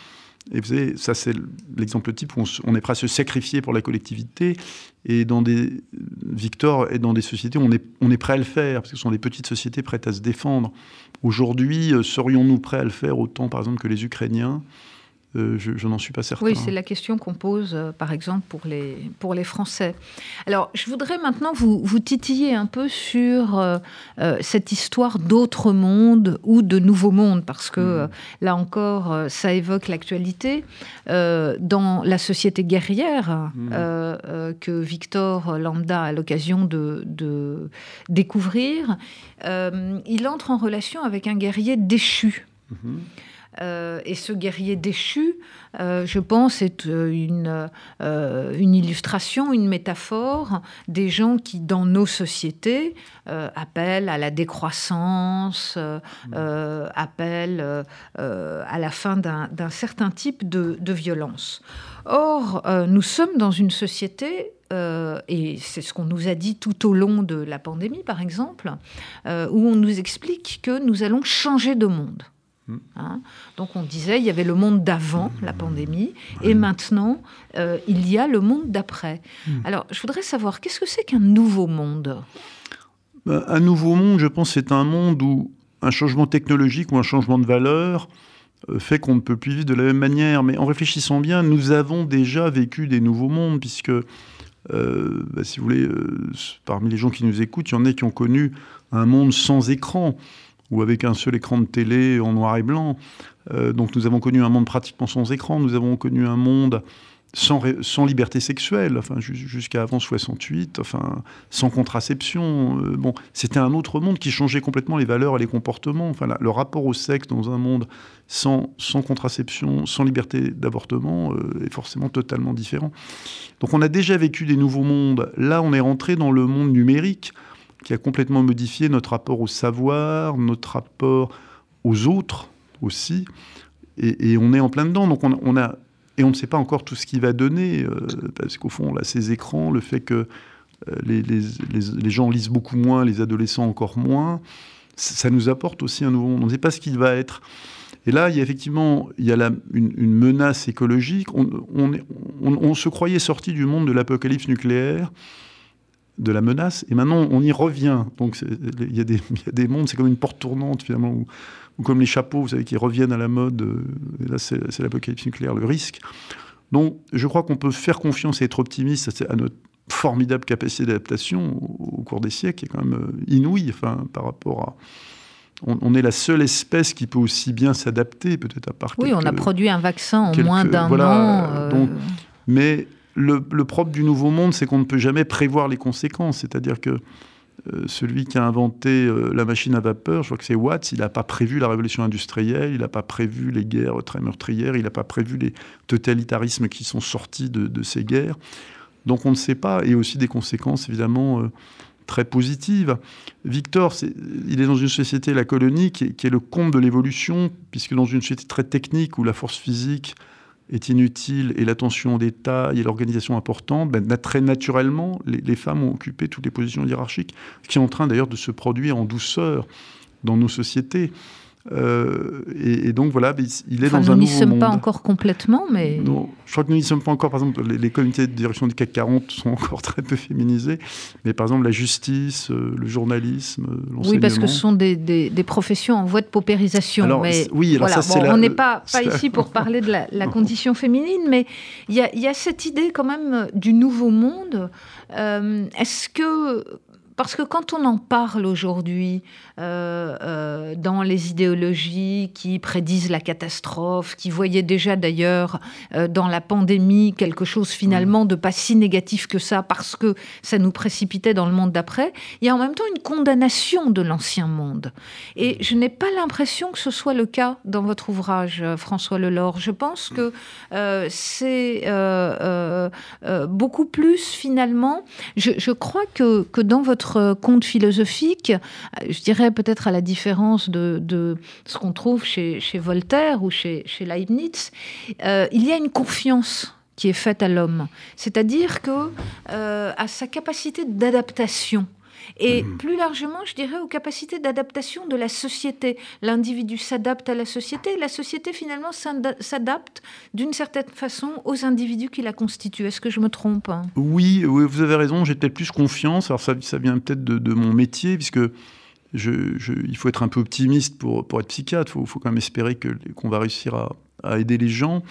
Et vous savez, ça c'est l'exemple type où on, est prêt à se sacrifier pour la collectivité. Et dans des Victor et dans des sociétés, on est, on est prêt à le faire parce que ce sont des petites sociétés prêtes à se défendre. Aujourd'hui, euh, serions-nous prêts à le faire autant, par exemple, que les Ukrainiens? Euh, je, n'en suis pas certain. Oui, c'est la question qu'on pose, euh, par exemple, pour les, pour les Français. Alors, je voudrais maintenant vous, vous titiller un peu sur euh, cette histoire d'autres mondes ou de nouveaux mondes, parce que hmm. là encore, ça évoque l'actualité. dans la société guerrière hmm. que Victor Lambda a l'occasion de, de, découvrir, il entre en relation avec un guerrier déchu. Hmm. Euh, et ce guerrier déchu, euh, je pense, est euh, une, illustration, une métaphore des gens qui, dans nos sociétés, appellent à la décroissance, mmh. appellent à la fin d'un certain type de, de violence. Or, nous sommes dans une société et c'est ce qu'on nous a dit tout au long de la pandémie, par exemple, où on nous explique que nous allons changer de monde. Hein. Donc on disait, il y avait le monde d'avant la pandémie, et maintenant, euh, il y a le monde d'après. Hmm. Alors, je voudrais savoir, qu'est-ce que c'est qu'un nouveau monde? Ben, Un nouveau monde, je pense, c'est un monde où un changement technologique ou un changement de valeur euh, fait qu'on ne peut plus vivre de la même manière. Mais en réfléchissant bien, nous avons déjà vécu des nouveaux mondes, puisque, euh, ben, si vous voulez, parmi les gens qui nous écoutent, il y en a qui ont connu un monde sans écran ou avec un seul écran de télé en noir et blanc. Euh, donc nous avons connu un monde pratiquement sans écran, nous avons connu un monde sans, liberté sexuelle, enfin jusqu'à avant 68, enfin sans contraception. Euh, bon, c'était un autre monde qui changeait complètement les valeurs et les comportements. Enfin, le rapport au sexe dans un monde sans, sans contraception, sans liberté d'avortement euh, est forcément totalement différent. Donc on a déjà vécu des nouveaux mondes. Là, on est rentré dans le monde numérique qui a complètement modifié notre rapport au savoir, notre rapport aux autres aussi. Et, on est en plein dedans. Donc on, a et on ne sait pas encore tout ce qui va donner, euh, parce qu'au fond, là, ces écrans, le fait que euh, les, gens lisent beaucoup moins, les adolescents encore moins, ça nous apporte aussi un nouveau monde. On ne sait pas ce qu'il va être. Et là, il y a effectivement il y a une, menace écologique. On, se croyait sorti du monde de l'apocalypse nucléaire de la menace. Et maintenant, on y revient. Donc, il y, a des mondes, c'est comme une porte tournante, finalement, ou, comme les chapeaux, vous savez, qui reviennent à la mode. Euh, et là, c'est l'apocalypse nucléaire, le risque. Donc, je crois qu'on peut faire confiance et être optimiste à notre formidable capacité d'adaptation au, cours des siècles, qui est quand même euh, inouïe, enfin, par rapport à... On, est la seule espèce qui peut aussi bien s'adapter, peut-être à part. Oui, on a produit un vaccin en moins d'un an. Euh. mais le, propre du nouveau monde, c'est qu'on ne peut jamais prévoir les conséquences. C'est-à-dire que euh, celui qui a inventé euh, la machine à vapeur, je crois que c'est Watts, il n'a pas prévu la révolution industrielle, il n'a pas prévu les guerres très meurtrières, il n'a pas prévu les totalitarismes qui sont sortis de, ces guerres. Donc on ne sait pas, et aussi des conséquences évidemment euh, très positives. Victor, il est dans une société, la colonie, qui est, qui est le comble de l'évolution, puisque dans une société très technique où la force physique est inutile et l'attention aux détails et l'organisation importante, ben, très naturellement, les, femmes ont occupé toutes les positions hiérarchiques, ce qui est en train d'ailleurs de se produire en douceur dans nos sociétés. Euh, et, donc voilà, il est dans un nouveau monde. Nous n'y sommes pas encore complètement, mais... Non, je crois que nous n'y sommes pas encore. Par exemple, les, comités de direction du CAC 40 sont <laughs> encore très peu féminisés. Mais par exemple, la justice, euh, le journalisme, l'enseignement... Oui, parce que ce sont des, des, professions en voie de paupérisation. Alors, mais oui, alors ça, bon, on n'est pas, <laughs> pas ici pour parler de la, la <laughs> condition féminine, mais il y a, y a, cette idée quand même du nouveau monde. Euh, est-ce que parce que quand on en parle aujourd'hui euh, euh, dans les idéologies qui prédisent la catastrophe, qui voyaient déjà d'ailleurs euh, dans la pandémie quelque chose finalement de pas si négatif que ça parce que ça nous précipitait dans le monde d'après, il y a en même temps une condamnation de l'ancien monde. Et je n'ai pas l'impression que ce soit le cas dans votre ouvrage, François Lelore. Je pense que c'est beaucoup plus finalement. Je, je crois que, que dans votre conte philosophique, je dirais peut-être à la différence de, ce qu'on trouve chez, Voltaire ou chez, Leibniz, euh, il y a une confiance qui est faite à l'homme, c'est-à-dire que euh, à sa capacité d'adaptation. Et mmh. plus largement, je dirais aux capacités d'adaptation de la société. L'individu s'adapte à la société et la société finalement s'adapte d'une certaine façon aux individus qui la constituent. Est-ce que je me trompe oui, oui, vous avez raison, j'ai peut-être plus confiance. Alors ça, ça vient peut-être de, mon métier, puisque je, il faut être un peu optimiste pour, pour être psychiatre. Il faut, quand même espérer qu'on va réussir à, à, aider les gens.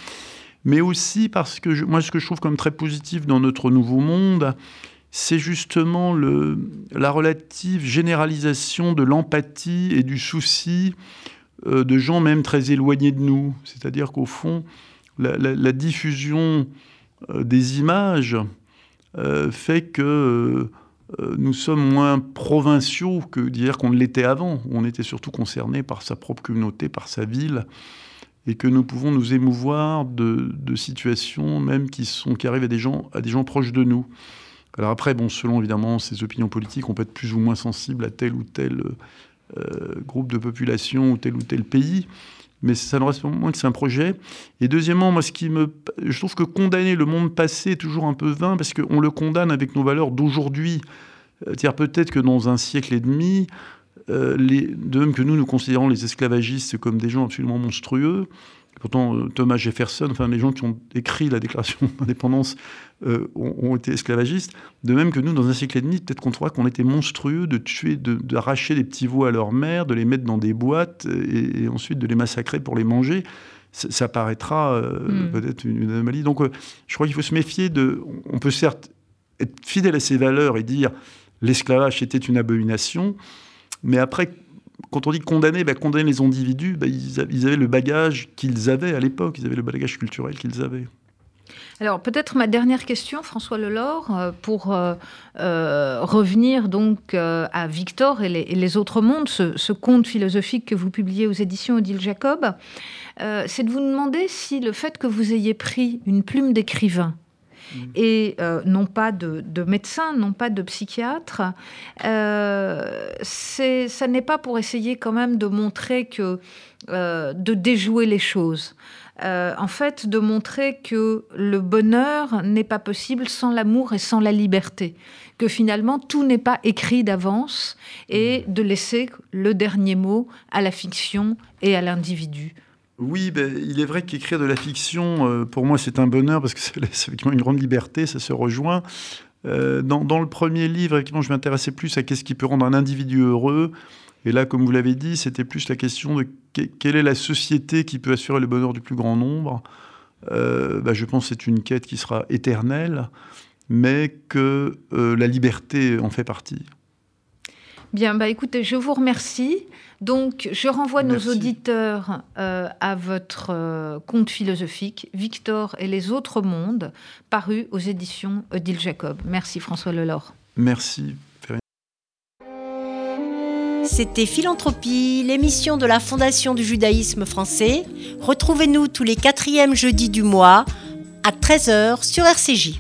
Mais aussi parce que je, moi, ce que je trouve comme très positif dans notre nouveau monde, c'est justement la relative généralisation de l'empathie et du souci euh, de gens même très éloignés de nous. C'est-à-dire qu'au fond, la, diffusion euh, des images euh, fait que nous sommes moins provinciaux que dire qu'on l'était avant. On était surtout concerné par sa propre communauté, par sa ville, et que nous pouvons nous émouvoir de, situations même qui, qui arrivent à des, gens, à des gens proches de nous. Alors après, bon, selon évidemment ses opinions politiques, on peut être plus ou moins sensible à tel ou tel euh, groupe de population ou tel ou tel pays, mais ça ne reste pas moins que c'est un projet. Et deuxièmement, moi, ce qui me, je trouve que condamner le monde passé est toujours un peu vain parce qu'on le condamne avec nos valeurs d'aujourd'hui. Euh, c'est-à-dire peut-être que dans un siècle et demi, euh, de même que nous, nous considérons les esclavagistes comme des gens absolument monstrueux, Pourtant, euh, Thomas Jefferson, enfin les gens qui ont écrit la Déclaration <laughs> d'indépendance euh, ont, été esclavagistes. De même que nous, dans un siècle et demi, peut-être qu'on trouvera qu'on était monstrueux de tuer, d'arracher des petits veaux à leur mère, de les mettre dans des boîtes et, ensuite de les massacrer pour les manger. Ça, paraîtra euh, hmm. peut-être une, anomalie. Donc, je crois qu'il faut se méfier de. On peut certes être fidèle à ses valeurs et dire l'esclavage était une abomination, mais après, quand on dit condamner, bah, condamner les individus, bah, ils, avaient le bagage qu'ils avaient à l'époque, ils avaient le bagage culturel qu'ils avaient. Alors peut-être ma dernière question, François Lelore, euh, pour euh, euh, revenir donc à Victor et les, autres mondes, ce, conte philosophique que vous publiez aux éditions Odile Jacob, c'est de vous demander si le fait que vous ayez pris une plume d'écrivain. Et euh, non pas de, de, médecin, non pas de psychiatre. Euh, ça n'est pas pour essayer quand même de montrer que, euh, de déjouer les choses. en fait, de montrer que le bonheur n'est pas possible sans l'amour et sans la liberté, que finalement tout n'est pas écrit d'avance et mm. de laisser le dernier mot à la fiction et à l'individu. Oui, ben, il est vrai qu'écrire de la fiction, euh, pour moi, c'est un bonheur parce que <laughs> laisse effectivement une grande liberté, ça se rejoint. Euh, dans, le premier livre, effectivement, je m'intéressais plus à qu'est-ce qui peut rendre un individu heureux. Et là, comme vous l'avez dit, c'était plus la question de quelle est la société qui peut assurer le bonheur du plus grand nombre. Euh, ben, je pense que c'est une quête qui sera éternelle, mais que la liberté en fait partie. Bien, bah écoutez, je vous remercie. Donc, je renvoie nos auditeurs euh, à votre euh, conte philosophique, Victor et les autres mondes, paru aux éditions Odile Jacob. Merci François Lelore. Merci. C'était Philanthropie, l'émission de la Fondation du judaïsme français. Retrouvez-nous tous les quatrièmes jeudis du mois à 13h sur RCJ.